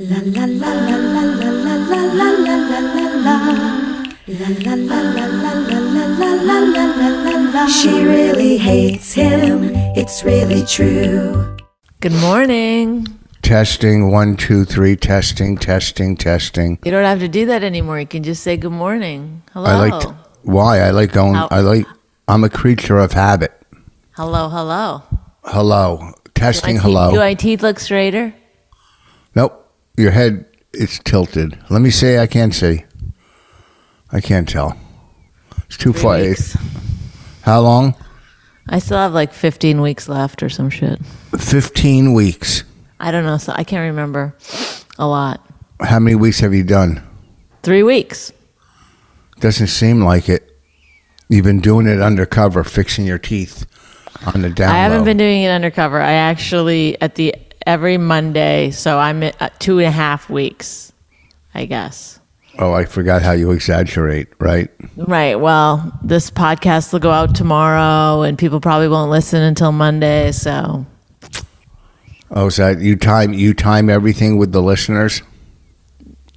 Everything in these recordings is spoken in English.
La la la la la la la la la la la la la. La la la la la la la la la la la la la. She really hates him. It's really true. Good morning. Testing one, two, three. Testing, testing, testing. You don't have to do that anymore. You can just say good morning. Hello. I like. why I like going. How- I like. I'm a creature of habit. hello, hello. Hello. Testing. My hello. Do my teeth look straighter? nope. Your head it's tilted. Let me say. I can't see. I can't tell. It's too Three far. weeks. How long? I still have like 15 weeks left or some shit. Fifteen weeks. I don't know. So I can't remember a lot. How many weeks have you done? Three weeks. Doesn't seem like it. You've been doing it undercover, fixing your teeth on the down I haven't low. been doing it undercover. I actually at the every Monday, so I'm at uh, two and a half weeks, I guess. Oh, I forgot how you exaggerate. Right. Right. Well, this podcast will go out tomorrow, and people probably won't listen until Monday. So Oh, so you time you time everything with the listeners?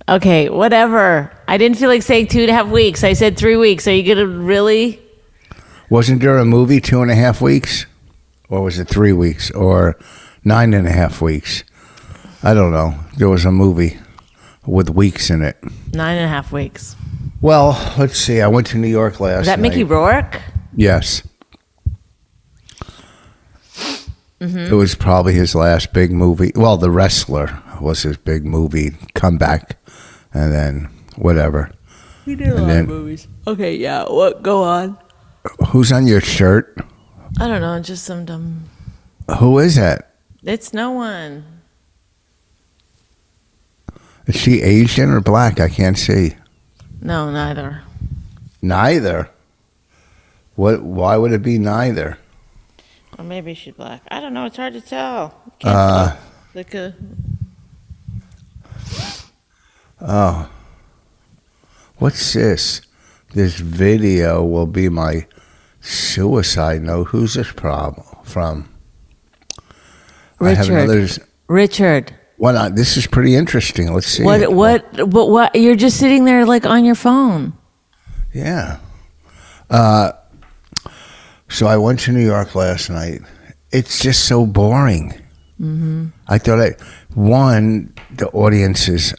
Okay, whatever. I didn't feel like saying two and a half weeks. I said three weeks. Are you gonna really? Wasn't there a movie two and a half weeks, or was it three weeks, or nine and a half weeks? I don't know. There was a movie with weeks in it. Nine and a half weeks. Well, let's see. I went to New York last Is that night. Mickey Rourke? Yes. Mm-hmm. It was probably his last big movie. Well, The Wrestler was his big movie comeback, and then whatever. He did a lot of movies. Okay, yeah. What? Go on. Who's on your shirt? I don't know. Just some dumb. Who is that? It's no one. Is she Asian or black? I can't see. No, neither. Neither. What? Why would it be neither? Or maybe she's black. I don't know. It's hard to tell. Can't Uh. Like a. oh. What's this? This video will be my suicide note. Who's this problem from? I have Richard. another. Richard. One. uh, This is pretty interesting. Let's see. What? What? But what? You're just sitting there like on your phone. Yeah. Uh, so I went to New York last night. It's just so boring. Mm-hmm. I thought I one the audiences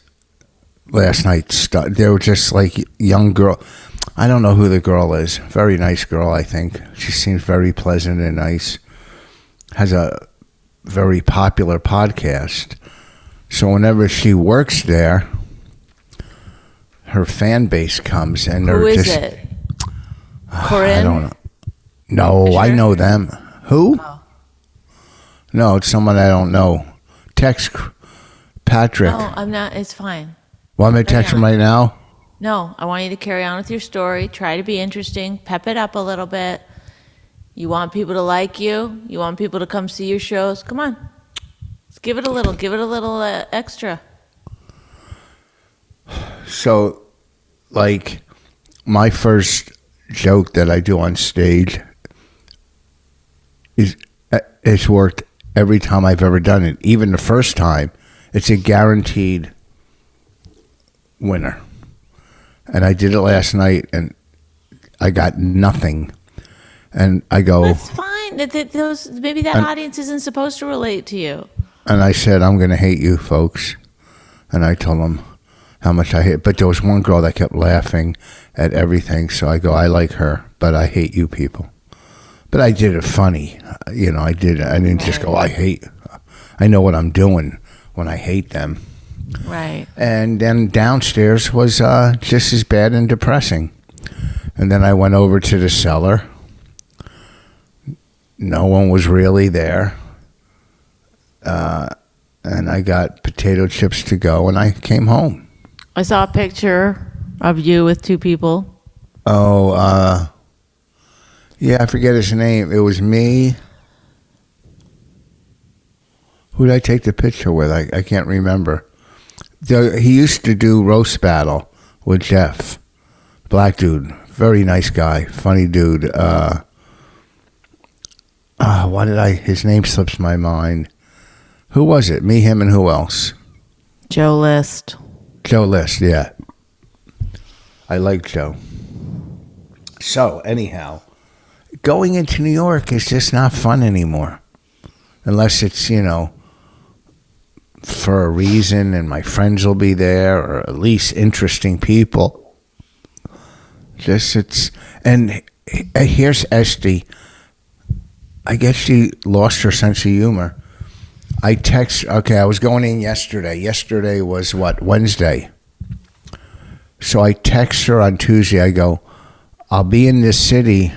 last night stu- they were just like young girl. I don't know who the girl is. Very nice girl, I think. She seems very pleasant and nice. Has a very popular podcast. So whenever she works there, her fan base comes and they're Who is just it? Corinne. I don't know. No, I know them. Who? Oh. No, it's someone I don't know. Text Patrick. No, I'm not. It's fine. Want me to text him right now? No, I want you to carry on with your story. Try to be interesting. Pep it up a little bit. You want people to like you. You want people to come see your shows. Come on. Let's give it a little. Give it a little uh, extra. So, like, my first joke that I do on stage is uh, it's worked every time I've ever done it. Even the first time, it's a guaranteed winner. And I did it last night, and I got nothing. And I go, That's fine. That, that, those maybe that And- audience isn't supposed to relate to you. and I said, I'm going to hate you folks. And I told them how much I hate. But there was one girl that kept laughing at everything. So I go, I like her, but I hate you people. But I did it funny. You know, I did. I didn't just go, I hate. I know what I'm doing when I hate them. Right. And then downstairs was uh, just as bad and depressing. And then I went over to the cellar. No one was really there. Uh, and I got potato chips to go, and I came home. I saw a picture of you with two people. Oh, uh, yeah, I forget his name. It was me. Who did I take the picture with? I, I can't remember. The, he used to do roast battle with Jeff, black dude, very nice guy, funny dude. Uh, uh, why did I? His name slips my mind. Who was it? Me, him, and who else? Joe List. Joe List, yeah. I like Joe. So, anyhow, going into New York is just not fun anymore. Unless it's, you know, for a reason and my friends will be there or at least interesting people. Just it's and here's Estee. I guess she lost her sense of humor. I text okay, I was going in yesterday. Yesterday was what, Wednesday. So I text her on Tuesday. I go, I'll be in this city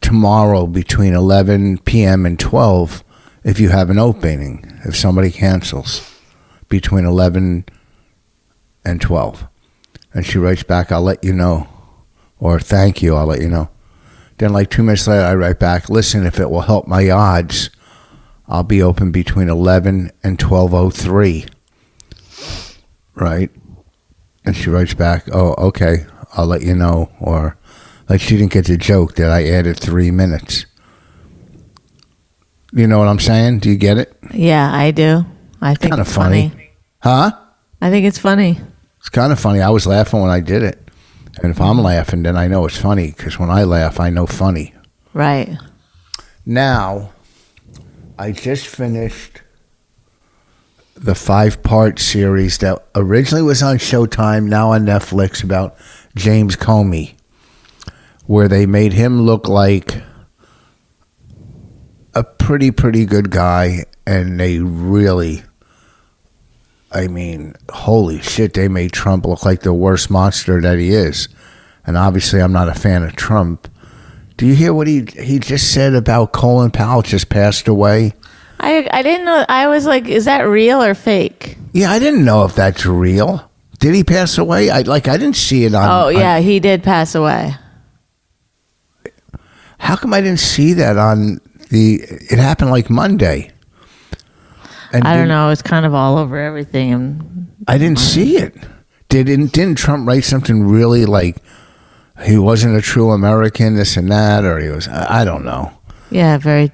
tomorrow between 11 p.m. and 12 if you have an opening, if somebody cancels between 11 and 12. And she writes back, I'll let you know. Or thank you, I'll let you know. Then, like two minutes later, I write back, listen, if it will help my odds, I'll be open between 11 and 12.03. Right? And she writes back, oh, okay, I'll let you know. Or, like, she didn't get the joke that I added three minutes. You know what I'm saying? Do you get it? Yeah, I do. I think Kinda it's funny. Huh? I think it's funny. It's kind of funny. I was laughing when I did it. And if I'm laughing, then I know it's funny because when I laugh, I know funny. Right. Now, I just finished the five part series that originally was on Showtime, now on Netflix, about James Comey, where they made him look like a pretty, pretty good guy. And they really, I mean, holy shit, they made Trump look like the worst monster that he is. And obviously, I'm not a fan of Trump. Do you hear what he he just said about Colin Powell just passed away? I I didn't know. I was like, is that real or fake? Yeah, I didn't know if that's real. Did he pass away? I like I didn't see it on. Oh on- yeah, he did pass away. how come I didn't see that on the? It happened like Monday. And I don't know. It's kind of all over everything. And I didn't see it. Didn't didn't Trump write something really like he wasn't a true American, this and that, or he was? I, I don't know. yeah, very.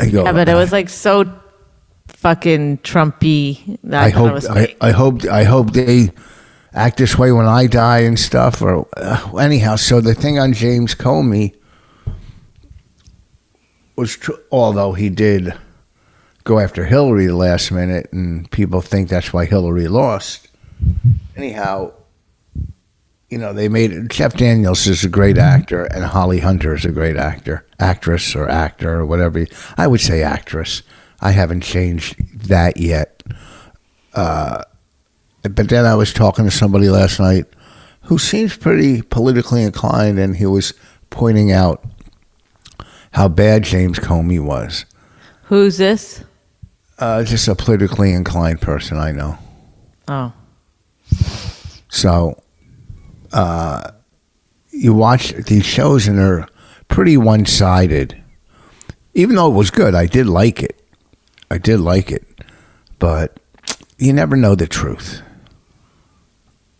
I go. Yeah, but it was like so fucking Trumpy. that I hope was I. I hope I hope they act this way when I die and stuff. Or uh, anyhow, so the thing on James Comey was true, although he did go after Hillary the last minute, and people think that's why Hillary lost. Anyhow, you know they made Jeff Daniels is a great actor, and Holly Hunter is a great actor, actress or actor or whatever. I would say actress. I haven't changed that yet. Uh, but then I was talking to somebody last night who seems pretty politically inclined, and he was pointing out how bad James Comey was. Who's this? Uh, just a politically inclined person I know. Oh, So, uh, you watch these shows and they're pretty one sided. Even though it was good, I did like it. I did like it. But you never know the truth.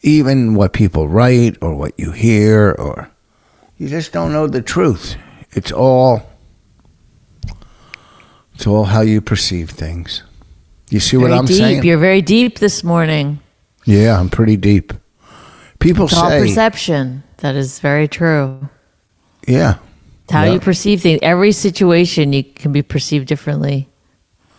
Even what people write or what you hear, or you just don't know the truth. It's all. It's all how you perceive things. You see what I'm deep. saying? You're very deep this morning. Yeah, I'm pretty deep. People It's all say, perception. That is very true. yeah, It's how Yeah. you perceive things. Every situation you can be perceived differently.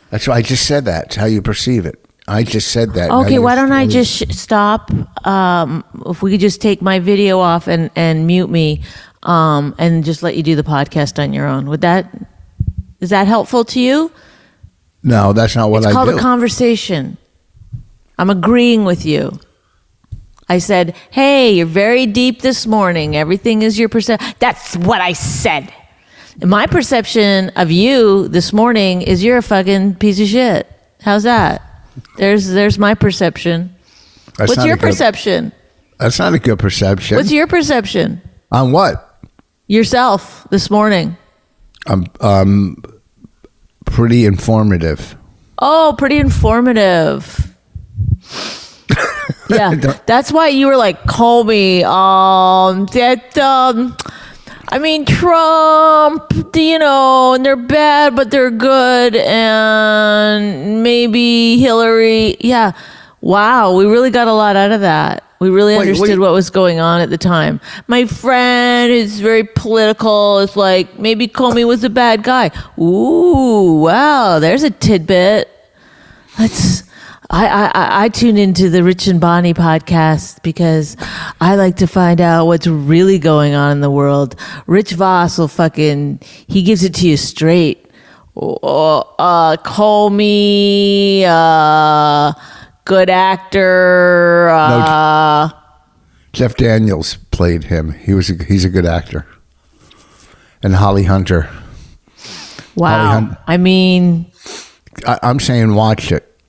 that's why I just said that. It's how you perceive it. I just said that. Okay, why don't I just stop? Um, if we could just take my video off and, and mute me, um, and just let you do the podcast on your own. Would that is that helpful to you? No, that's not what I said. it's I called do. a conversation. I'm agreeing with you. I said, "Hey, you're very deep this morning. Everything is your perception." That's what I said. My perception of you this morning is you're a fucking piece of shit. How's that? There's there's my perception. That's What's your good- perception? That's not a good perception. What's your perception? On what? Yourself this morning. I'm um, pretty informative. Oh, pretty informative. yeah, that's why you were like, call me. Um, that um, I mean, Trump, you know, and they're bad, but they're good. And maybe Hillary. Yeah. Wow. We really got a lot out of that. We really Wait, understood wait. what was going on at the time. My friend is very political. It's like, maybe Comey was a bad guy. Ooh, wow. There's a tidbit. Let's. I, I, I- tune into the Rich and Bonnie podcast because I like to find out what's really going on in the world. Rich Vos will fucking, he gives it to you straight. Oh, uh, Comey, uh, good actor, uh, Jeff Daniels played him. He was a, he's a good actor. And Holly Hunter. wow. Hunt- I mean, I, I'm saying watch it.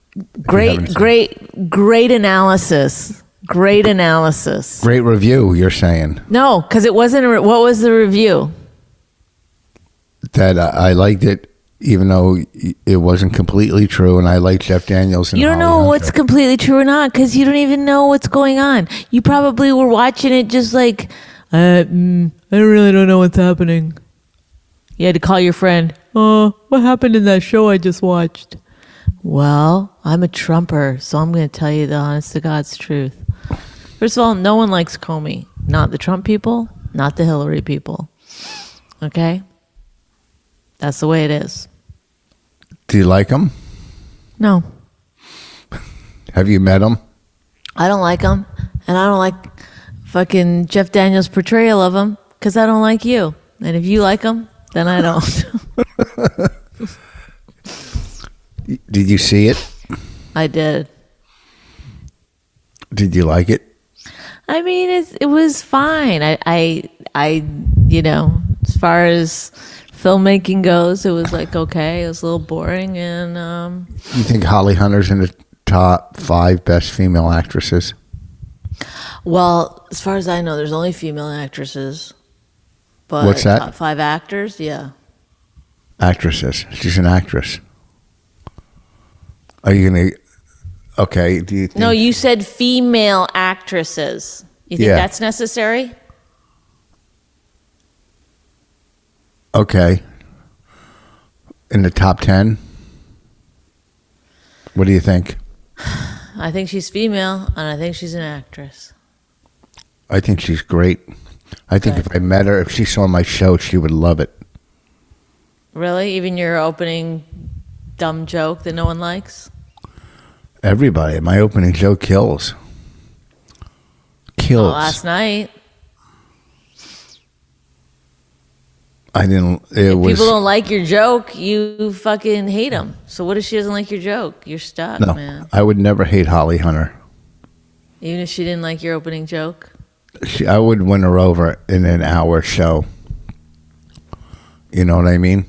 great, great, great analysis. Great analysis. Great review. You're saying No, because it wasn't. A re- what was the review? that I, I liked it, even though it wasn't completely true, and I like Jeff Daniels. And You don't Holly know what's Hunter. completely true or not because you don't even know what's going on. You probably were watching it just like, uh, mm, I really don't know what's happening. You had to call your friend. Oh, what happened in that show I just watched? Well, I'm a Trumper, so I'm going to tell you the honest to God's truth. First of all, no one likes Comey. Not the Trump people, not the Hillary people. Okay? That's the way it is. Do you like him? No. Have you met him? I don't like him, and I don't like fucking Jeff Daniels' portrayal of him because I don't like you. And if you like him, then I don't. Did you see it? I did. Did you like it? I mean, it it was fine. I, I, I, you know, as far as filmmaking goes, it was like okay. It was a little boring, and um, You think Holly Hunter's in the top five best female actresses? well, as far as I know, there's only female actresses. But What's that? Top five actors, yeah. Actresses. She's an actress. Are you gonna? Okay. Do you think? No, you said female actresses. You think Yeah. that's necessary? Okay. In the top ten. What do you think? I think she's female, and I think she's an actress. I think she's great. I think Good. if I met her, if she saw my show, she would love it. Really? Even your opening dumb joke that no one likes? Everybody, my opening joke kills. Oh, kills. Well, last night, I didn't. It if was people don't like your joke, you fucking hate them. So what if she doesn't like your joke? You're stuck, no. man. I would never hate Holly Hunter. Even if she didn't like your opening joke. She, I would win her over in an hour show. You know what I mean?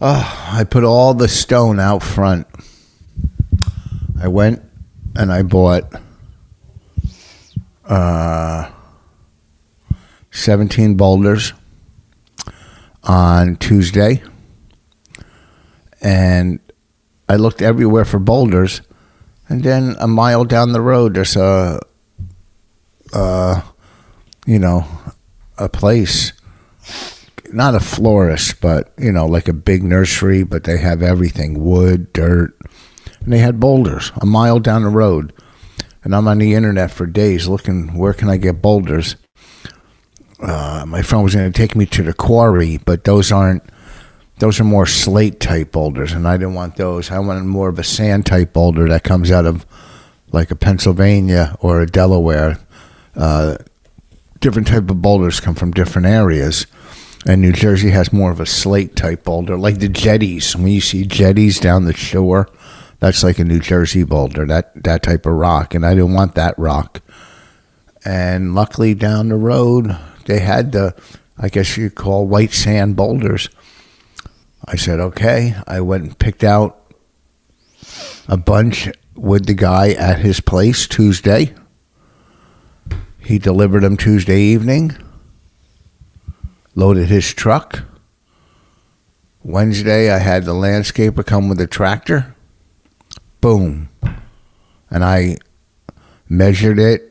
Oh, I put all the stone out front. I went and I bought uh, 17 boulders on Tuesday. And I looked everywhere for boulders. And then a mile down the road, there's a, uh, you know, a place. Not a florist, but you know, like a big nursery. But they have everything: wood, dirt, and they had boulders a mile down the road. And I'm on the internet for days looking where can I get boulders. Uh, my friend was going to take me to the quarry, but those aren't those are more slate type boulders, and I didn't want those. I wanted more of a sand type boulder that comes out of like a Pennsylvania or a Delaware. Uh, different type of boulders come from different areas, and New Jersey has more of a slate type boulder, like the jetties. When you see jetties down the shore, that's like a New Jersey boulder. That that type of rock, and I didn't want that rock. And luckily, down the road, they had the, I guess you'd call white sand boulders. I said, okay. I went and picked out a bunch with the guy at his place Tuesday. He delivered them Tuesday evening, loaded his truck. Wednesday, I had the landscaper come with a tractor. Boom. And I measured it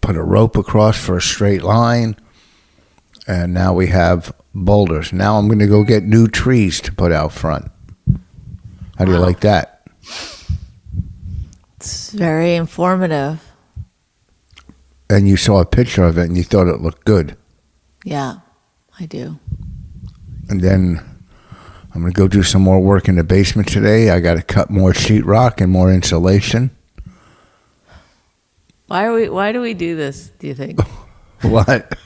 put a rope across for a straight line, and now we have boulders. Now I'm going to go get new trees to put out front. How do you like that? It's very informative. And you saw a picture of it and you thought it looked good. Yeah, I do. And then I'm going to go do some more work in the basement today. I got to cut more sheetrock and more insulation. Why are we? Why do we do this? Do you think What?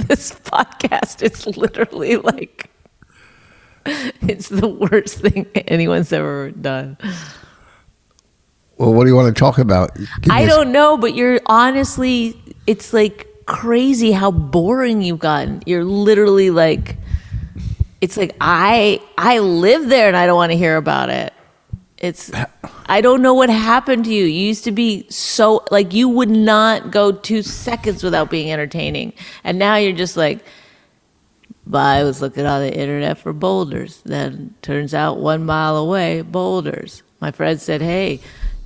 this podcast is literally like it's the worst thing anyone's ever done? Well, what do you want to talk about? I don't know, but you're honestly, it's like crazy how boring you've gotten. You're literally like, it's like I I live there and I don't want to hear about it. It's I don't know what happened to you. You used to be so like you would not go two seconds without being entertaining, and now you're just like. But I was looking on the internet for boulders. Then turns out one mile away, boulders. My friend said, "Hey,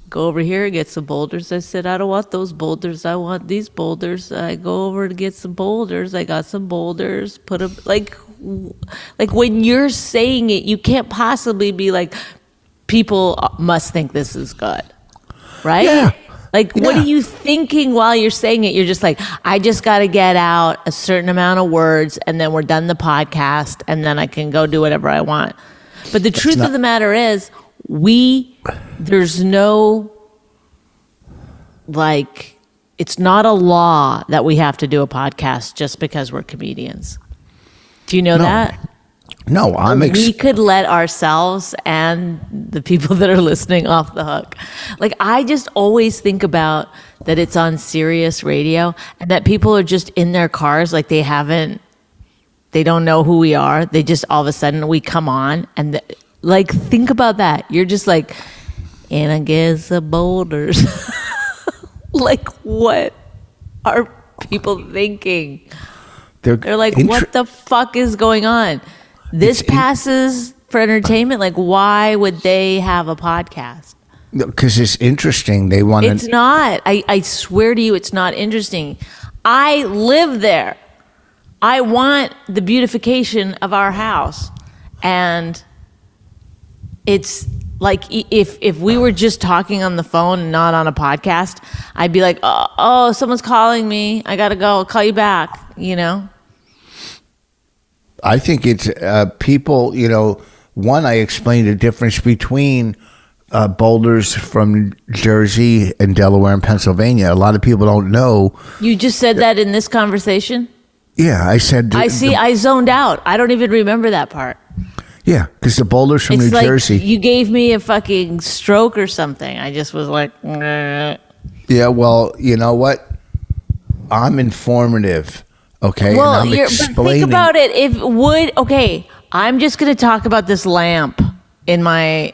go over here and get some boulders." I said, "I don't want those boulders. I want these boulders." I go over to get some boulders. I got some boulders. Put them like, like when you're saying it, you can't possibly be like, people must think this is good, right? Yeah. Like, what are you thinking while you're saying it? You're just like, I just got to get out a certain amount of words, and then we're done the podcast, and then I can go do whatever I want. But the truth not- of the matter is, we, there's no, like, it's not a law that we have to do a podcast just because we're comedians. Do you know No. that? No, I'm ex- we could let ourselves and the people that are listening off the hook. Like I just always think about that it's on Sirius radio and that people are just in their cars like they haven't they don't know who we are. They just all of a sudden we come on and the, like think about that. You're just like and I guess the boulders. like what are people thinking? they're, They're like, inter- what the fuck is going on? This It's passes for entertainment. Like, why would they have a podcast? Because it's interesting. They want It's not. I, I swear to you, it's not interesting. I live there. I want the beautification of our house. And it's like if if we were just talking on the phone and not on a podcast, I'd be like, oh, oh someone's calling me. I gotta go. I'll call you back. You know? I think it's uh, people. You know, one. I explained the difference between uh, boulders from Jersey and Delaware and Pennsylvania. A lot of people don't know. You just said that in this conversation. Yeah, I said. I see. the- I zoned out. I don't even remember that part. yeah, because the boulders from It's New like Jersey. you gave me a fucking stroke or something. I just was like, "Nah." yeah, well, you know what? I'm informative. Okay, well, and I'm you're, explaining. think about it. If would okay, I'm just gonna talk about this lamp in my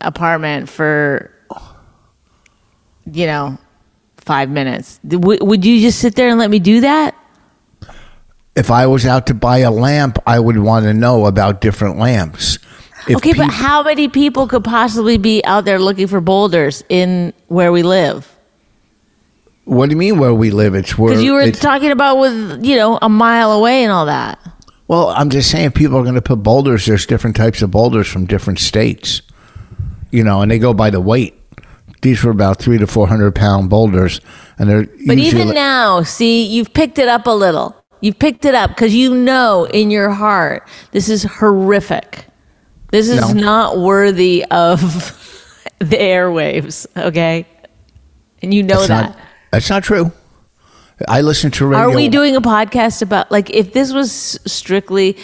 apartment for, you know, five minutes. W- would you just sit there and let me do that? if I was out to buy a lamp, I would want to know about different lamps. If okay, but how many people could possibly be out there looking for boulders in where we live? What do you mean where we live? It's where Because you were it's- talking about with you know a mile away and all that. Well, I'm just saying people are going to put boulders. There's different types of boulders from different states, you know, and they go by the weight. These were about three to four hundred pound boulders, and they're But even now, see, you've picked it up a little. You've picked it up because you know in your heart this is horrific. This is No. not worthy of the airwaves. Okay, and you know that's that. not that's not true. I listen to radio. Are we doing a podcast about like if this was strictly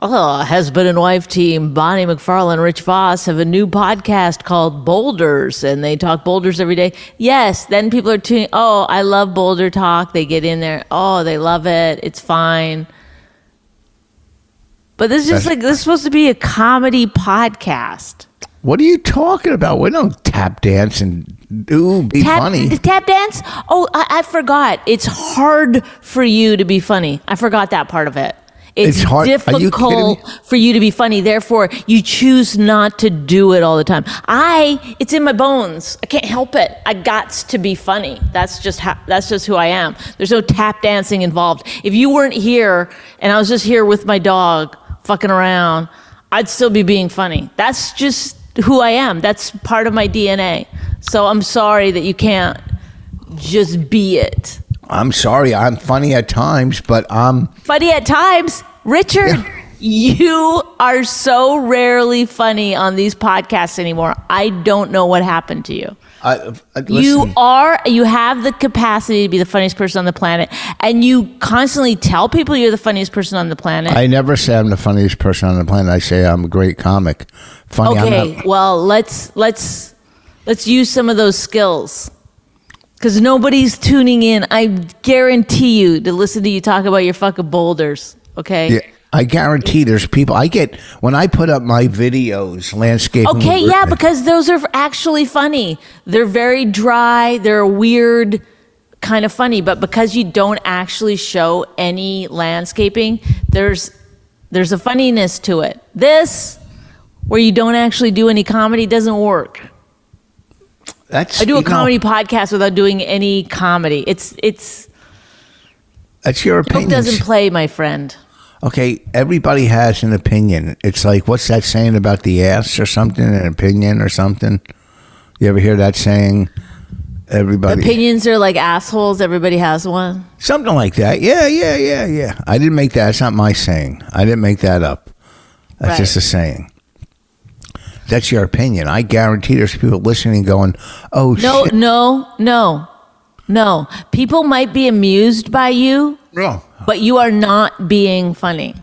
oh husband and wife team Bonnie McFarlane Rich Vos have a new podcast called Boulders and they talk boulders every day. Yes, then people are tuning. Oh, I love Boulder talk. They get in there. Oh, they love it. It's fine. But this is just That's- like this is supposed to be a comedy podcast. What are you talking about? We don't tap dance and do be Tap, funny. tap dance? Oh, I, I forgot. It's hard for you to be funny. I forgot that part of it. It's, It's hard- are you difficult for you to be funny. Therefore, you choose not to do it all the time. I, it's in my bones. I can't help it. I got to be funny. That's just how, that's just who I am. There's no tap dancing involved. If you weren't here and I was just here with my dog fucking around, I'd still be being funny. That's just who I am. That's part of my DNA. So I'm sorry that you can't just be it. I'm sorry, I'm funny at times, but I'm funny at times. Richard, you are so rarely funny on these podcasts anymore. I don't know what happened to you. I, uh, You are, you have the capacity to be the funniest person on the planet, and you constantly tell people you're the funniest person on the planet. I never say I'm the funniest person on the planet. I say I'm a great comic. Funny, okay, not, well, let's let's let's use some of those skills. Cuz nobody's tuning in. I guarantee you to listen to you talk about your fucking boulders, okay? Yeah, I guarantee there's people. I get when I put up my videos, landscape. Okay, yeah, because those are actually funny. They're very dry. They're weird, kind of funny. But because you don't actually show any landscaping, there's there's a funniness to it. This, where you don't actually do any comedy, doesn't work. that's I do a you know, comedy podcast without doing any comedy. It's it's That's your opinion. doesn't play, my friend. Okay, everybody has an opinion. It's like what's that saying about the ass or something? An opinion or something? You ever hear that saying? Everybody, Opinions are like assholes. Everybody has one. something like that. Yeah, yeah, yeah, yeah. I didn't make that. It's not my saying. I didn't make that up. That's Right. just a saying. That's your opinion. I guarantee there's people listening going, "Oh No, shit." no, no, no. People might be amused by you, No. but you are not being funny.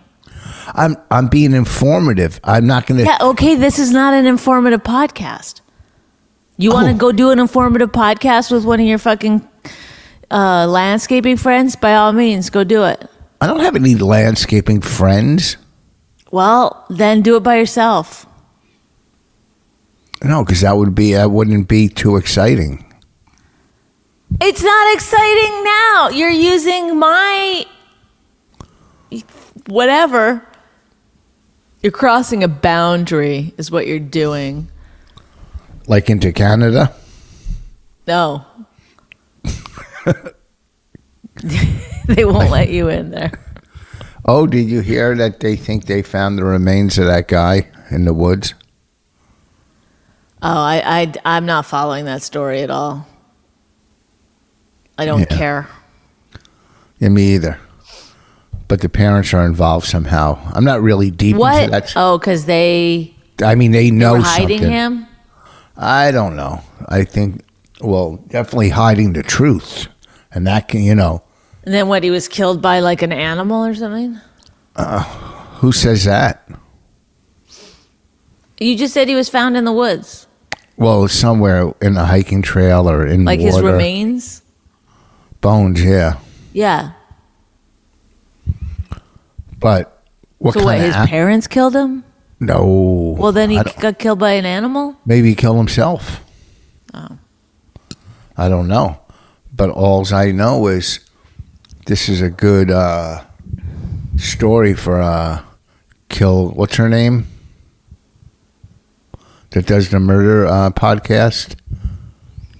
I'm I'm being informative. I'm not going to. Yeah, okay, this is not an informative podcast. You want to Oh. go do an informative podcast with one of your fucking uh, landscaping friends? By all means, go do it. I don't have any landscaping friends. Well, then do it by yourself. No, because that would be that wouldn't be too exciting. It's not exciting now. You're using my whatever. You're crossing a boundary, is what you're doing. Like into Canada. No. they won't let you in there. Oh, did you hear that they think they found the remains of that guy in the woods? Oh, I, I, I'm not following that story at all. I don't Yeah. care. Yeah, me either. But the parents are involved somehow. I'm not really deep into What? that. Oh, because they, I mean, they they know were hiding something. him? I don't know. I think, well, definitely hiding the truth, and that can, you know, And then what? He was killed by like an animal or something? Uh, who says that? You just said he was found in the woods. Well, somewhere in a hiking trail or in Like water. his remains? Bones. Yeah, Yeah. but what so what? kind His of parents killed him? no? Well, then he got killed by an animal. maybe he killed himself. Oh. I don't know, but alls I know is this is a good uh, story for uh, kill. What's her name? That does the murder uh, podcast.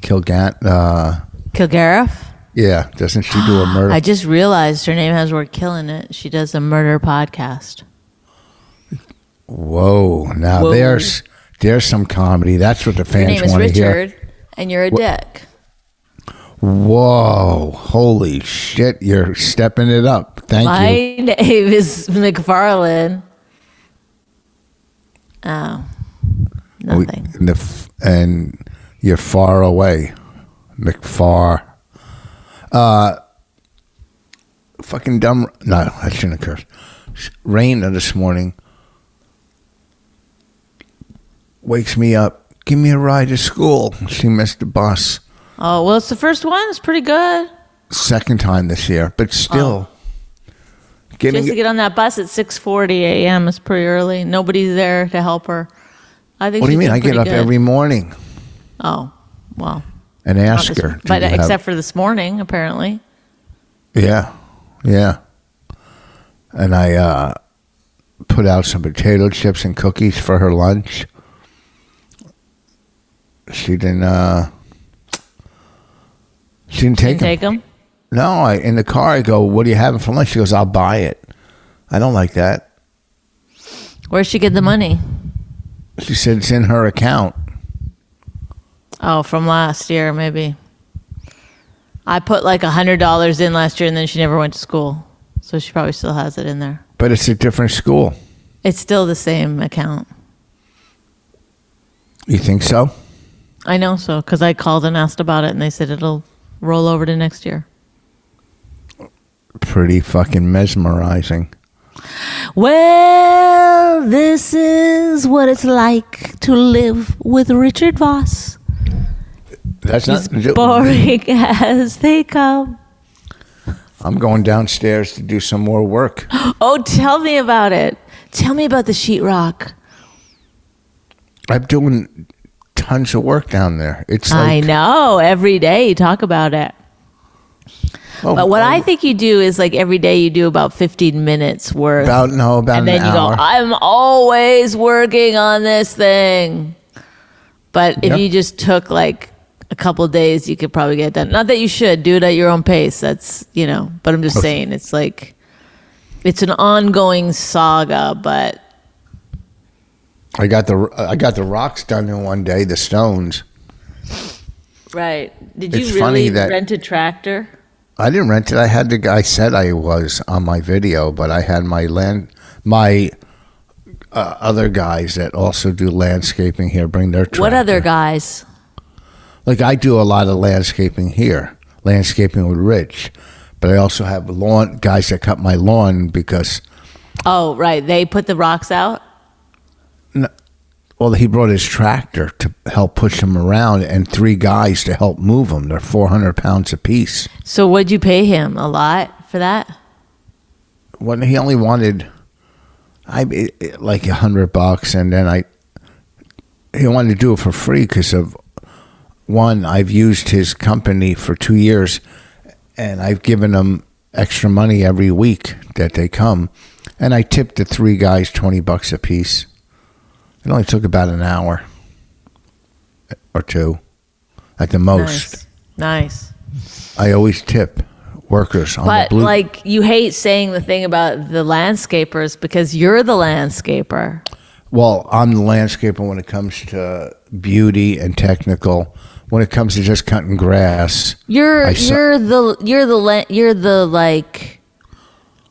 Kilgat. Uh, Kilgariff. Yeah, doesn't she do a murder? I just realized her name has word kill in it. She does a murder podcast. Whoa! Now Whoa. there's there's some comedy. That's what the fans want to hear. Richard, and you're a dick. Whoa! Holy shit! You're stepping it up. Thank My you. My name is McFarlane. Oh, We- nothing. and the and you're far away, McFar. Uh, fucking dumb. No, I shouldn't have cursed. Rain this morning wakes me up. Give me a ride to school. She missed the bus. Oh well, it's the first one. It's pretty good. Second time this year, but still. She Getting has to get on that bus at 6:40 a.m. It's pretty early. Nobody's there to help her. I think. what do you mean? I get up good. every morning Oh, well. And ask this- her. But have-" except for this morning, apparently. Yeah, yeah. and I uh, put out some potato chips and cookies for her lunch. She didn't. Uh, she didn't take Didn't 'em. take them. No, I in the car. I go, "What are you having for lunch?" She goes, "I'll buy it." I don't like that. Where'd she get the money? She said it's in her account. Oh, from last year, maybe. I put like a hundred dollars in last year, and then she never went to school, so she probably still has it in there. But it's a different school. It's still the same account. You think so? I know so because I called and asked about it, and they said it'll roll over to next year. Pretty fucking mesmerizing. Well, this is what it's like to live with Richard Vos. That's not. boring as they come. I'm going downstairs to do some more work. Oh, tell me about it. Tell me about the sheetrock. I'm doing tons of work down there. It's like I know. Every day you talk about it. oh, But what oh, I think you do is like every day you do about 15 minutes worth. about no about and then an you hour. go, I'm always working on this thing. But if Yeah. you just took like a couple days, you could probably get it done. Not that you should do it at your own pace. That's, you know, but I'm just Okay. saying it's like, it's an ongoing saga, but I got the I got the rocks done in one day. The stones. right. Did you It's really funny that- rent a tractor? I didn't rent it. I had the guy said I was on my video, but I had my land my uh, other guys that also do landscaping here bring their tractor. What other guys? Like I do a lot of landscaping here, landscaping with Rich, but I also have lawn guys that cut my lawn because Oh, right. They put the rocks out? No, well he brought his tractor to help push them around and three guys to help move them. They're four hundred pounds apiece. So what'd you pay him? A lot for that? when he only wanted I it- it- like a hundred bucks, and then I he wanted to do it for free because of one. I've used his company for two years, and I've given them extra money every week that they come, and I tipped the three guys twenty bucks a piece. It only took about an hour or two, at the most. Nice. Nice. I always tip workers on But the blue. like you hate saying the thing about the landscapers because you're the landscaper. Well, I'm the landscaper when it comes to beauty and technical. When it comes to just cutting grass, You're saw- you're the you're the la- you're the like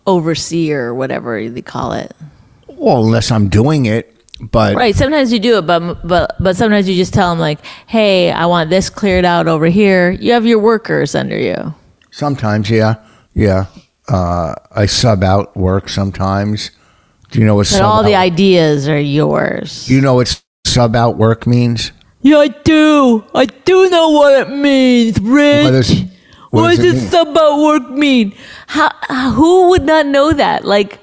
overseer or whatever they call it. well, unless I'm doing it, but Right. Sometimes you do it, but but but sometimes you just tell them like, "Hey, I want this cleared out over here." You have your workers under you. sometimes, yeah, yeah. Uh, I sub out work sometimes. Do you know what But all the ideas are yours. you know what sub out work means? Yeah, I do. I do know what it means, Rich. What is- what what does does it mean? sub out work mean? How, who would not know that? Like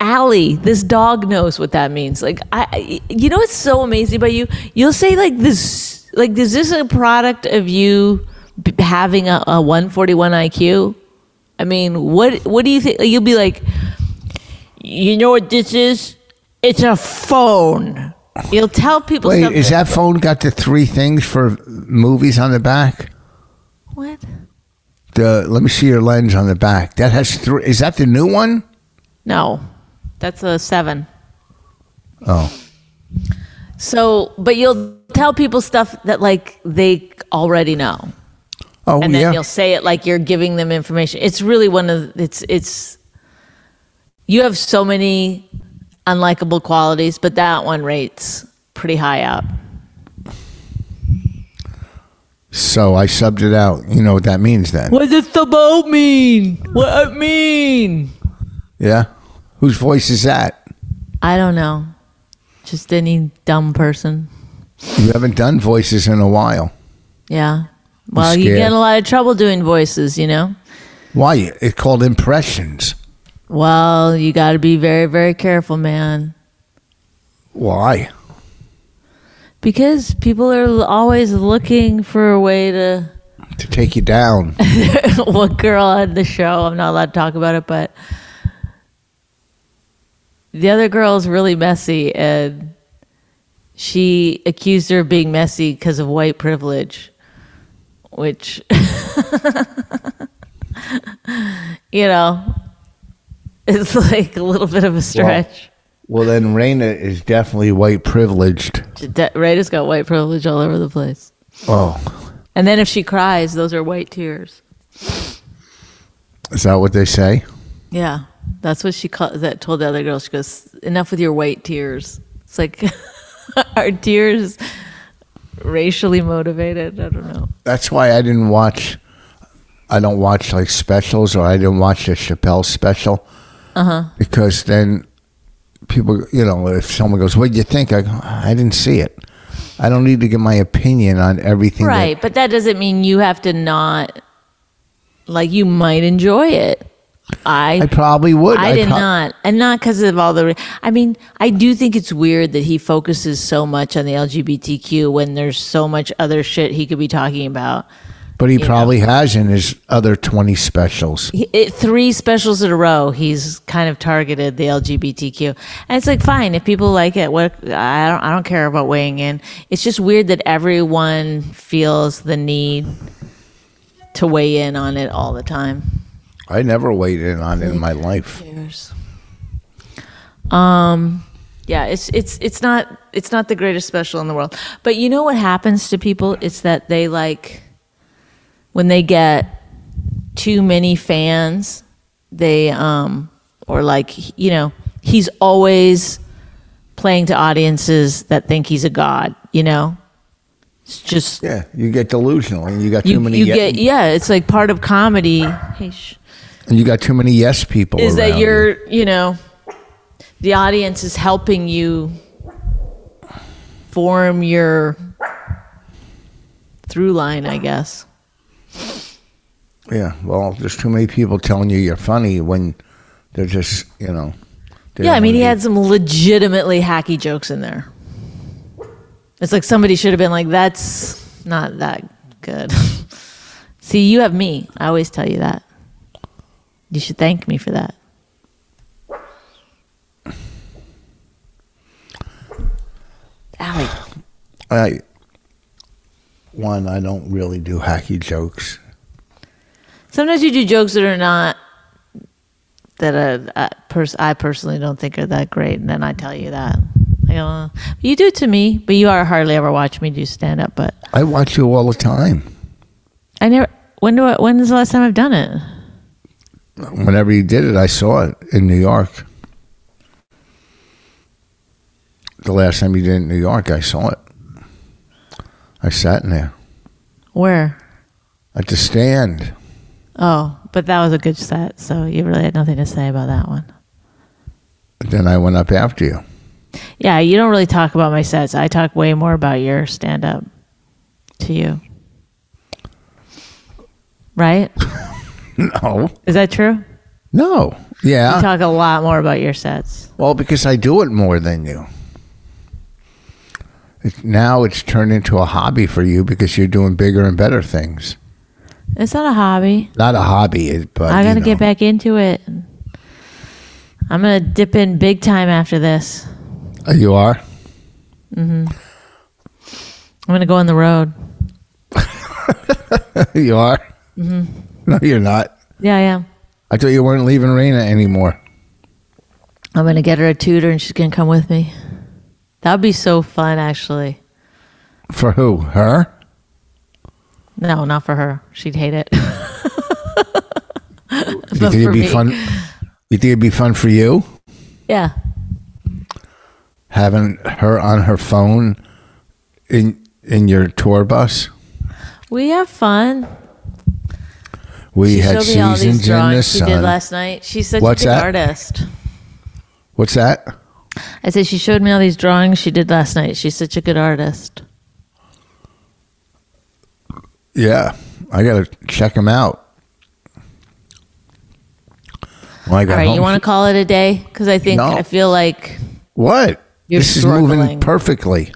Allie, this dog knows what that means. Like I, you know, what's so amazing about you. You'll say like this, like is this a product of you having a, a 141 IQ? I mean, what what do you think? You'll be like, you know what this is? It's a phone. You'll tell people. Wait, something. is that phone got the three things for movies on the back? what? The let me see your lens on the back. That has three. Is that the new one? No, that's a seven. Oh, So, but you'll tell people stuff that like they already know, oh and then yeah. you'll say it like you're giving them information. It's really one of it's it's. You have so many unlikable qualities, but that one rates pretty high up. So I subbed it out. You know what that means then? What does the boat mean? What it mean? Yeah. Whose voice is that? I don't know. Just any dumb person. You haven't done voices in a while. Yeah. Well, you get in a lot of trouble doing voices, you know. Why? It's called impressions. Well, you got to be very, very careful, man. Why? Because people are always looking for a way to. To take you down. what girl had the show? I'm not allowed to talk about it, but the other girl is really messy, and she accused her of being messy because of white privilege, which, you know, is like a little bit of a stretch. Well, then Raina is definitely white privileged. De- Rita's got white privilege all over the place. Oh, And then if she cries, those are white tears. is that what they say? Yeah, that's what she called. That told the other girl. She goes, "Enough with your white tears." It's like our tears racially motivated. I don't know. That's why I didn't watch. I don't watch like specials, or I didn't watch the Chappelle special. Uh huh. Because then people, you know, if someone goes, "What do you think?" I go, "I didn't see it. I don't need to give my opinion on everything." that- Right, but that doesn't mean you have to not. Like you might enjoy it. I I probably would. I did prob- not, and not because of all the. I mean, I do think it's weird that he focuses so much on the LGBTQ when there's so much other shit he could be talking about. But he probably has in his other twenty specials. He- It, three specials in a row, he's kind of targeted the LGBTQ, and it's like fine if people like it. What I don't, I don't care about weighing in. It's just weird that everyone feels the need to weigh in on it all the time. I never weighed in on it in my life. Um, yeah, it's it's it's not it's not the greatest special in the world. But you know what happens to people? It's that they like when they get too many fans, they um or like you know he's always playing to audiences that think he's a god. You know, it's just Yeah, you get delusional, and you got too you, many. you get yeah. It's like part of comedy. Hey, shh and you got too many yes people. is that around you. you're you know the audience is helping you form your through line i guess Yeah, well, there's too many people telling you you're funny when they're just, you know. yeah i mean he had some legitimately hacky jokes in there it's like somebody should have been like that's not that good see you have me i always tell you that you should thank me for that Allie. I, one, I don't really do hacky jokes. Sometimes you do jokes that are not that uh, uh, pers- I personally don't think are that great, and then I tell you that. I go, uh, you do it to me, but you are hardly ever watch me do stand up. But I watch you all the time. I never. When do I, when is the last time I've done it? Whenever you did it, I saw it in New York. The last time you did it in New York, I saw it. I sat in there Where? at the stand. Oh, but that was a good set, so you really had nothing to say about that one. Then I went up after you. Yeah, you don't really talk about my sets. I talk way more about your stand up to you. Right? No, Is that true? no, You yeah. talk a lot more about your sets. Well, because I do it more than you. It, now it's turned into a hobby for you because you're doing bigger and better things. It's not a hobby. Not a hobby, but I you gotta know. get back into it. I'm gonna dip in big time after this. Oh, You are. Mm-hmm. I'm gonna go on the road. you are. Mm-hmm. No, you're not. Yeah, I am. I thought you weren't leaving Rayna anymore. I'm gonna get her a tutor, and she's gonna come with me. That would be so fun, actually. For who? Her? No, not for her. She'd hate it. You think it'd be me. fun? You think it'd be fun for you yeah. having her on her phone in in your tour bus? We have fun. We she had showed me all seasons in the drawings she did sun. last night. She's such What's a good that? artist. What's that? I said she showed me all these drawings she did last night. She's such a good artist. Yeah, I gotta check them out. When I got All right, home, you want to call it a day? Because I think No. I feel like what? You're this is moving struggling. perfectly.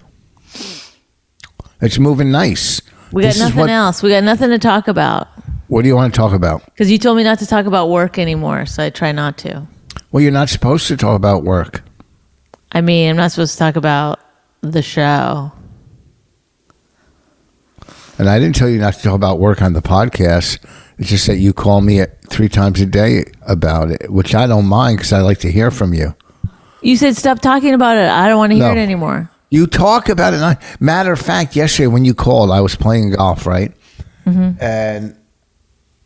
It's moving nice. we got This is nothing what- else. We got nothing to talk about. What do you want to talk about? Because you told me not to talk about work anymore, so I try not to. Well, you're not supposed to talk about work. I mean, I'm not supposed to talk about the show. And I didn't tell you not to talk about work on the podcast. It's just that you call me at three times a day about it, which I don't mind because I like to hear from you. You said stop talking about it. I don't want to hear No. it anymore. You talk about it. I- Matter of fact, yesterday when you called, I was playing golf, right? Mm-hmm. And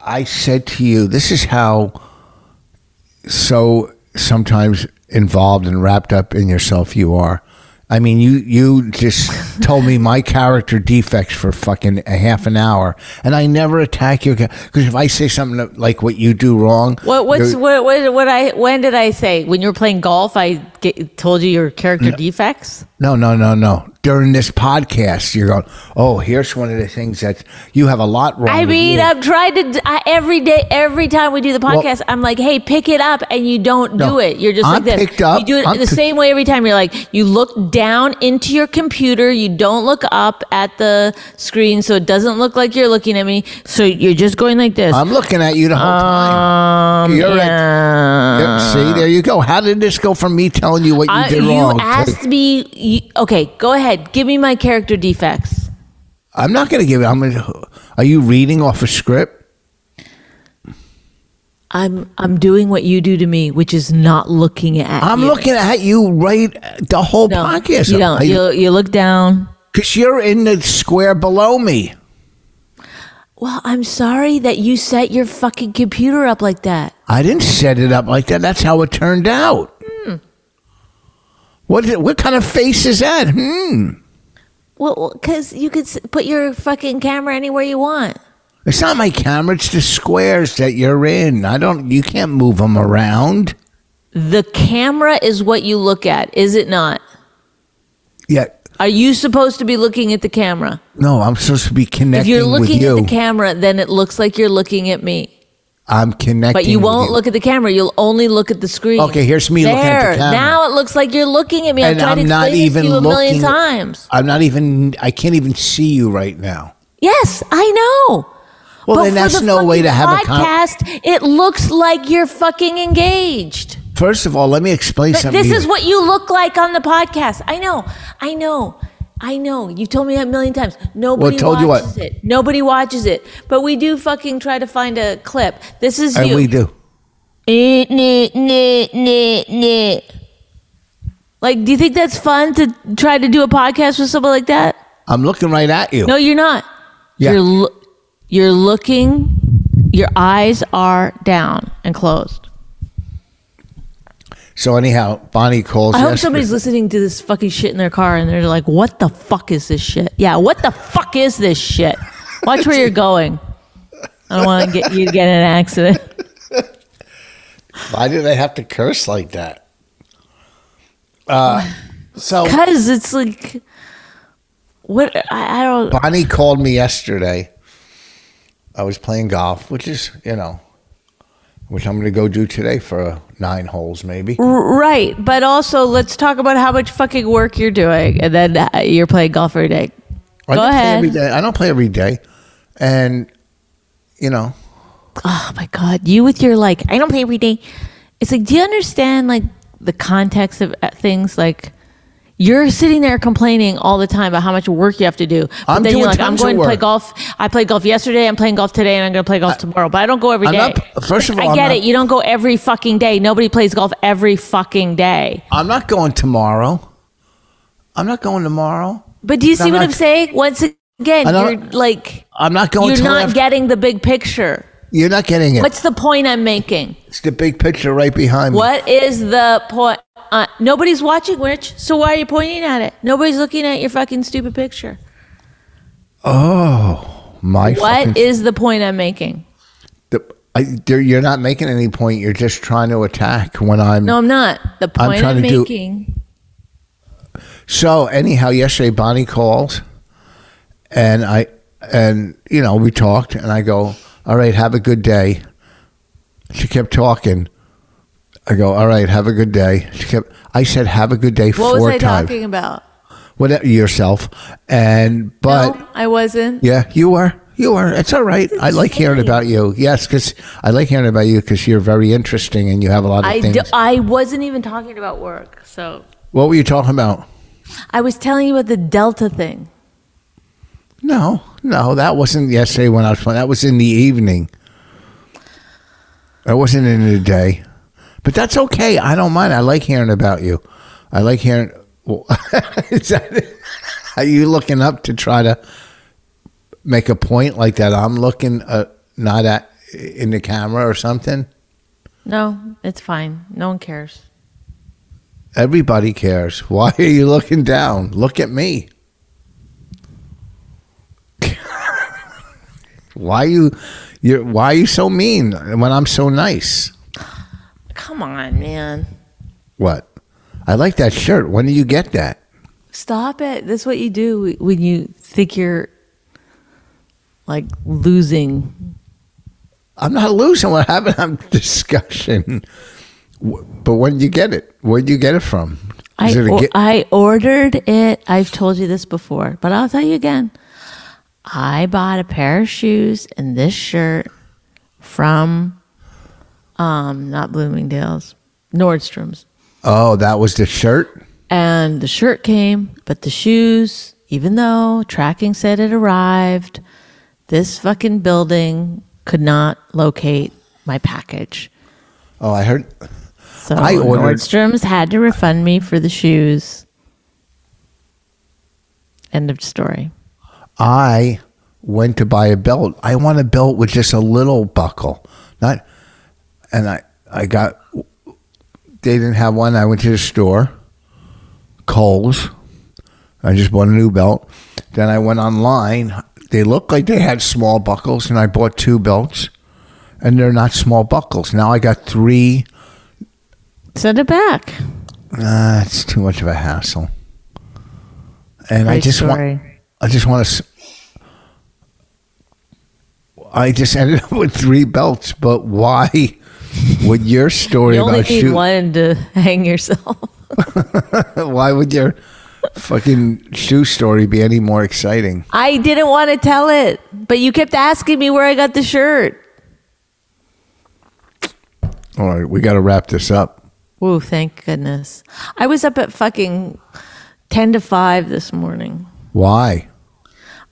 I said to you, "This is how so sometimes involved and wrapped up in yourself you are." I mean, you you just told me my character defects for fucking a half an hour, and I never attack you because if I say something like what you do wrong, What what's what, what what I when did I say when you were playing golf? I get, told you your character defects. No, no, no, no. During this podcast, you're going, oh, here's one of the things that you have a lot wrong. I mean, you." I've tried to I, every day, every time we do the Well- podcast. I'm like, hey, pick it up, and you don't No, do it. You're just I'm like this. picked up. You do it I'm the pick- same way every time. You're like, you look down into your computer. You don't look up at the screen, so it doesn't look like you're looking at me. So you're just going like this. I'm looking at you the whole time. Um, You're at- yeah. Yep, see, there you go. How did this go from me telling you what you I- did you wrong? to- asked me. You, okay, go ahead. Give me my character defects. I'm not going to give it. I'm going to. Are you reading off a script? I'm I'm doing what you do to me, which is not looking at. I'm you. looking at you right the whole No, podcast. you don't. You you look down. Because you're in the square below me. Well, I'm sorry that you set your fucking computer up like that. I didn't set it up like that. That's how it turned out. What, what kind of face is that? Hmm. Well, because you could put your fucking camera anywhere you want. It's not my camera. It's the squares that you're in. I don't. You can't move them around. The camera is what you look at, is it not? Yeah. Are you supposed to be looking at the camera? No, I'm supposed to be connecting. If you're looking you. at the camera, then it looks like you're looking at me. I'm connecting. But you won't look at the camera. You'll only look at the screen. Okay, here's me there. looking at the camera. Now it looks like you're looking at me. I've And I'm to not even to you a million times. I'm not even. I can't even see you right now. Yes, I know. Well, but then that's the no way to have a podcast. it looks like you're fucking engaged. First of all, let me explain But something. this is what you look like on the podcast. I know. I know. I know. You told me that a million times. Nobody told you what? watches it. Nobody watches it. But we do fucking try to find a clip. This is and you. we do. Eh, nah, nah, nah, nah. Like, do you think that's fun to try to do a podcast with someone like that? I'm looking right at you. No, you're not. Yeah. You're lo- you're looking. Your eyes are down and closed. So anyhow, Bonnie calls. I hope yesterday. somebody's listening to this fucking shit in their car and they're like, "What the fuck is this shit?" Yeah, what the fuck is this shit? Watch where you're going. I don't want to get you to get in an accident. Why do they have to curse like that? Uh, so Cause it's like, what I, I don't. Bonnie called me yesterday. I was playing golf, which is you know, which I'm going to go do today for uh, nine holes maybe. Right, but also let's talk about how much fucking work you're doing, and then uh, you're playing golf every day. I Go don't play ahead. every day. I don't play every day, and you know, Oh my god, you with your like, I don't play every day. It's like, do you understand like the context of uh, things? Like, you're sitting there complaining all the time about how much work you have to do. But I'm then doing you're like, I'm going to play golf. I played golf yesterday. I'm playing golf today, and I'm going to play golf tomorrow. But I don't go every I'm day. not- first of all, I get not- it. You don't go every fucking day. Nobody plays golf every fucking day. I'm not going tomorrow. I'm not going tomorrow. But do you see I'm what not- I'm saying? Once again, you're like, I'm not going. you're not after- getting the big picture. You're not getting it. What's the point I'm making? It's the big picture right behind me. What is the point? Uh, nobody's watching, Rich. So why are you pointing at it? Nobody's looking at your fucking stupid picture. Oh, my. What fucking- is the point I'm making? the, I, you're not making any point. You're just trying to attack when I'm. No, I'm not. The point I'm trying I'm, to do- making. So anyhow, yesterday Bonnie calls, and I and you know we talked, and I go, "All right, have a good day." She kept talking. I go, "All right, have a good day." She kept. I said, "Have a good day" What four was I times. talking about? Whatever uh, yourself, and but no, I wasn't. yeah, you were. You were. It's all right. I like hearing about you. Yes, because I like hearing about you because you're very interesting and you have a lot of I, things. d- I wasn't even talking about work. So What were you talking about? I was telling you about the Delta thing. No, no, that wasn't yesterday when I was playing. That was in the evening. That wasn't in the day. But that's okay. I don't mind. I like hearing about you. I like hearing. Well, is that, are you looking up to try to make a point like that? I'm looking uh, not at in the camera or something. No, it's fine. No one cares. Everybody cares. Why are you looking down? Look at me. why you you why are you so mean when I'm so nice? Come on, man. What? I like that shirt. When did you get that? Stop it. That's what you do when you think you're like losing. I'm not losing. We're having a discussion. But when did you get it? Where'd you get it from? I, it a or- I ordered it. I've told you this before, but I'll tell you again. I bought a pair of shoes and this shirt from um not Bloomingdale's, Nordstrom's. oh, that was the shirt? And the shirt came, but the shoes, even though tracking said it arrived, this fucking building could not locate my package. Oh, I heard. So I ordered- Nordstrom's had to refund me for the shoes. End of story. I went to buy a belt. I want a belt with just a little buckle, not. And I, I got. They didn't have one. I went to the store, Kohl's. I just bought a new belt. Then I went online. They looked like they had small buckles, and I bought two belts, and they're not small buckles. Now I got three. Send it back. Ah, it's too much of a hassle. And I Great just want. I just want to. I just ended up with three belts, but why would your story You only about need shoe? one to hang yourself. Why would your fucking shoe story be any more exciting? I didn't want to tell it, but you kept asking me where I got the shirt. All right, we got to wrap this up. Whoa, thank goodness. I was up at fucking 10 to 5 this morning. Why?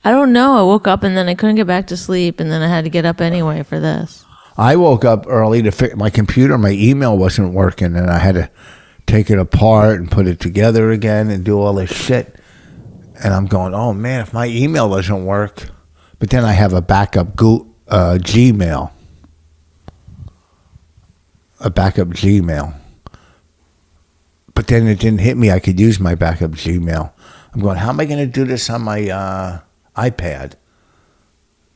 I don't know. I woke up and then I couldn't get back to sleep, and then I had to get up anyway for this. I woke up early to fix my computer. My email wasn't working, and I had to take it apart and put it together again and do all this shit. And I'm going, oh man, if my email doesn't work, but then I have a backup Go, uh, Gmail, a backup Gmail. But then it didn't hit me. I could use my backup Gmail. I'm going, how am I going to do this on my uh, iPad?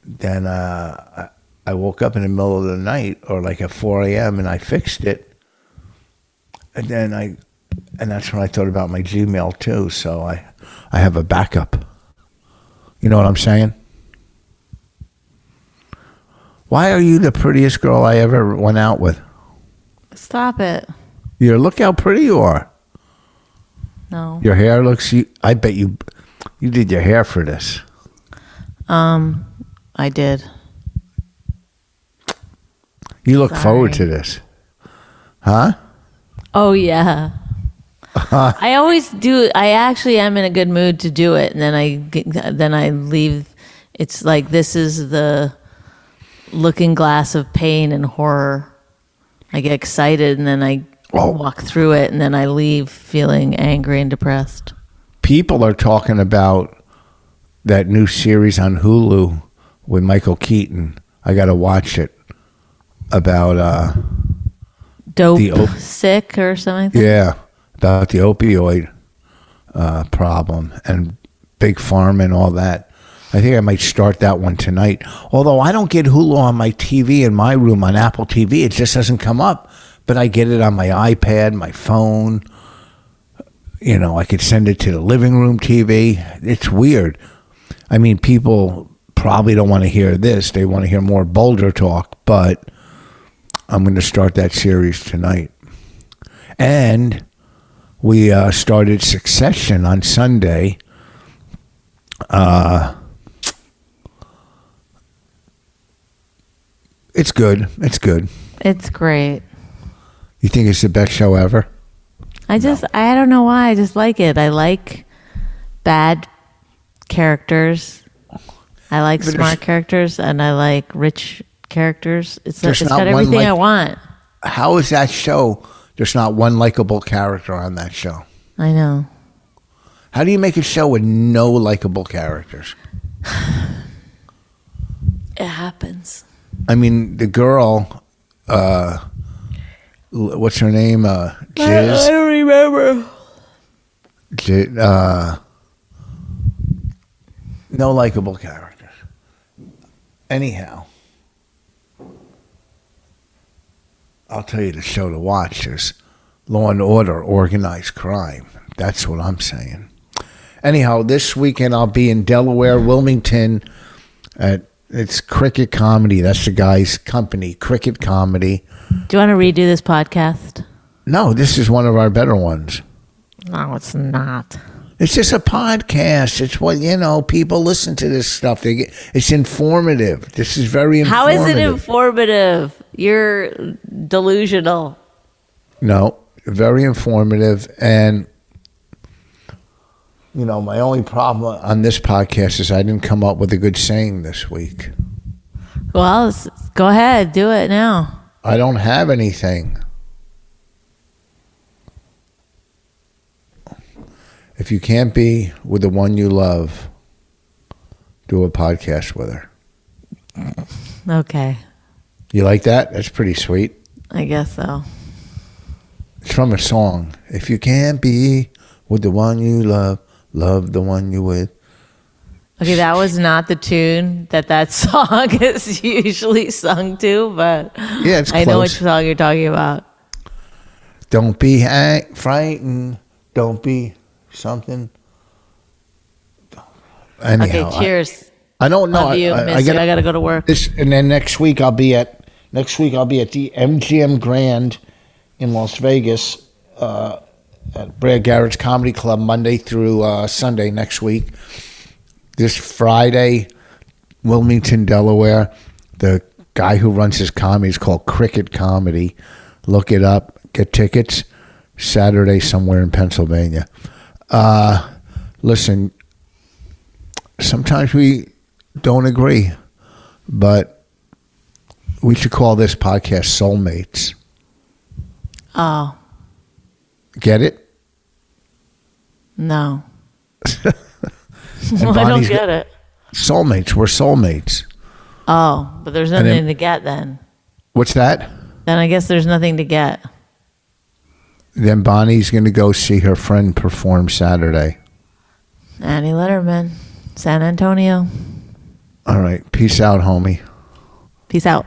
Then uh, I woke up in the middle of the night or like at 4 a.m. and I fixed it. And then I, and that's when I thought about my Gmail too. So I, I have a backup. You know what I'm saying? Why are you the prettiest girl I ever went out with? Stop it. You look how pretty you are. No. Your hair looks. You, I bet you, you did your hair for this. Um, I did. You look forward to this, huh? Oh yeah. I always do. I actually am in a good mood to do it, and then I get, then I leave. It's like this is the looking glass of pain and horror. I get excited, and then I Oh. walk through it, and then I leave feeling angry and depressed. people are talking about that new series on Hulu with Michael Keaton. I got to watch it. About uh Dope, The op- sick, or something. Like yeah, about the opioid uh problem and big pharma and all that. I think I might start that one tonight. Although I don't get Hulu on my TV in my room on Apple TV, it just doesn't come up. But I get it on my iPad, my phone. You know, I could send it to the living room TV. It's weird. I mean, people probably don't want to hear this. They want to hear more Boulder talk, but I'm going to start that series tonight. And we uh, started Succession on Sunday. Uh, it's good. It's good. It's great. You think it's the best show ever? I just, I don't know why. I just like it. I like bad characters. I like But smart characters, and I like rich characters. It's, There's it's not got everything like- I want. How is that show? There's not one likable character on that show. I know. How do you make a show with no likable characters? It happens. I mean, the girl, uh, what's her name? Uh, Jiz. don't remember. J- uh, no likable characters. Anyhow, I'll tell you the show to watch is Law and Order: Organized Crime. That's what I'm saying. Anyhow, this weekend I'll be in Delaware, Wilmington, at it's Cricket Comedy. That's the guy's company, Cricket Comedy. Do you want to redo this podcast? No, this is one of our better ones. No, it's not. It's just a podcast. It's what you know. People listen to this stuff. They get. It's informative. This is very How informative. is it informative? You're delusional. No, very informative. And you know, my only problem on this podcast is I didn't come up with a good saying this week. Well, go ahead, do it now. I don't have anything. If you can't be with the one you love, do a podcast with her. Okay, You like that? That's pretty sweet. I guess so. It's from a song. If you can't be with the one you love, love the one you with. Okay, that was not the tune that that song is usually sung to, but Yeah, it's I know which song you're talking about. Don't be frightened. Don't be something. Anyhow, Okay, cheers. I, I don't know. Love you, I, I, miss I gotta- I gotta go to work. This and then next week I'll be at next week I'll be at the MGM Grand in Las Vegas uh, at Brad Garrett's Comedy Club Monday through uh, Sunday next week. This Friday, Wilmington, Delaware. The guy who runs his comedy is called Cricket Comedy. Look it up. Get tickets. Saturday somewhere in Pennsylvania. Uh, listen, sometimes we don't agree, but we should call this podcast Soulmates. Oh Get it? no, And I don't get it. Soulmates. We're soulmates. Oh, but there's nothing then- to get then. What's that? Then I guess there's nothing to get. Then Bonnie's going to go see her friend perform Saturday. Annie Lederman, San Antonio. All right. Peace out, homie. Peace out.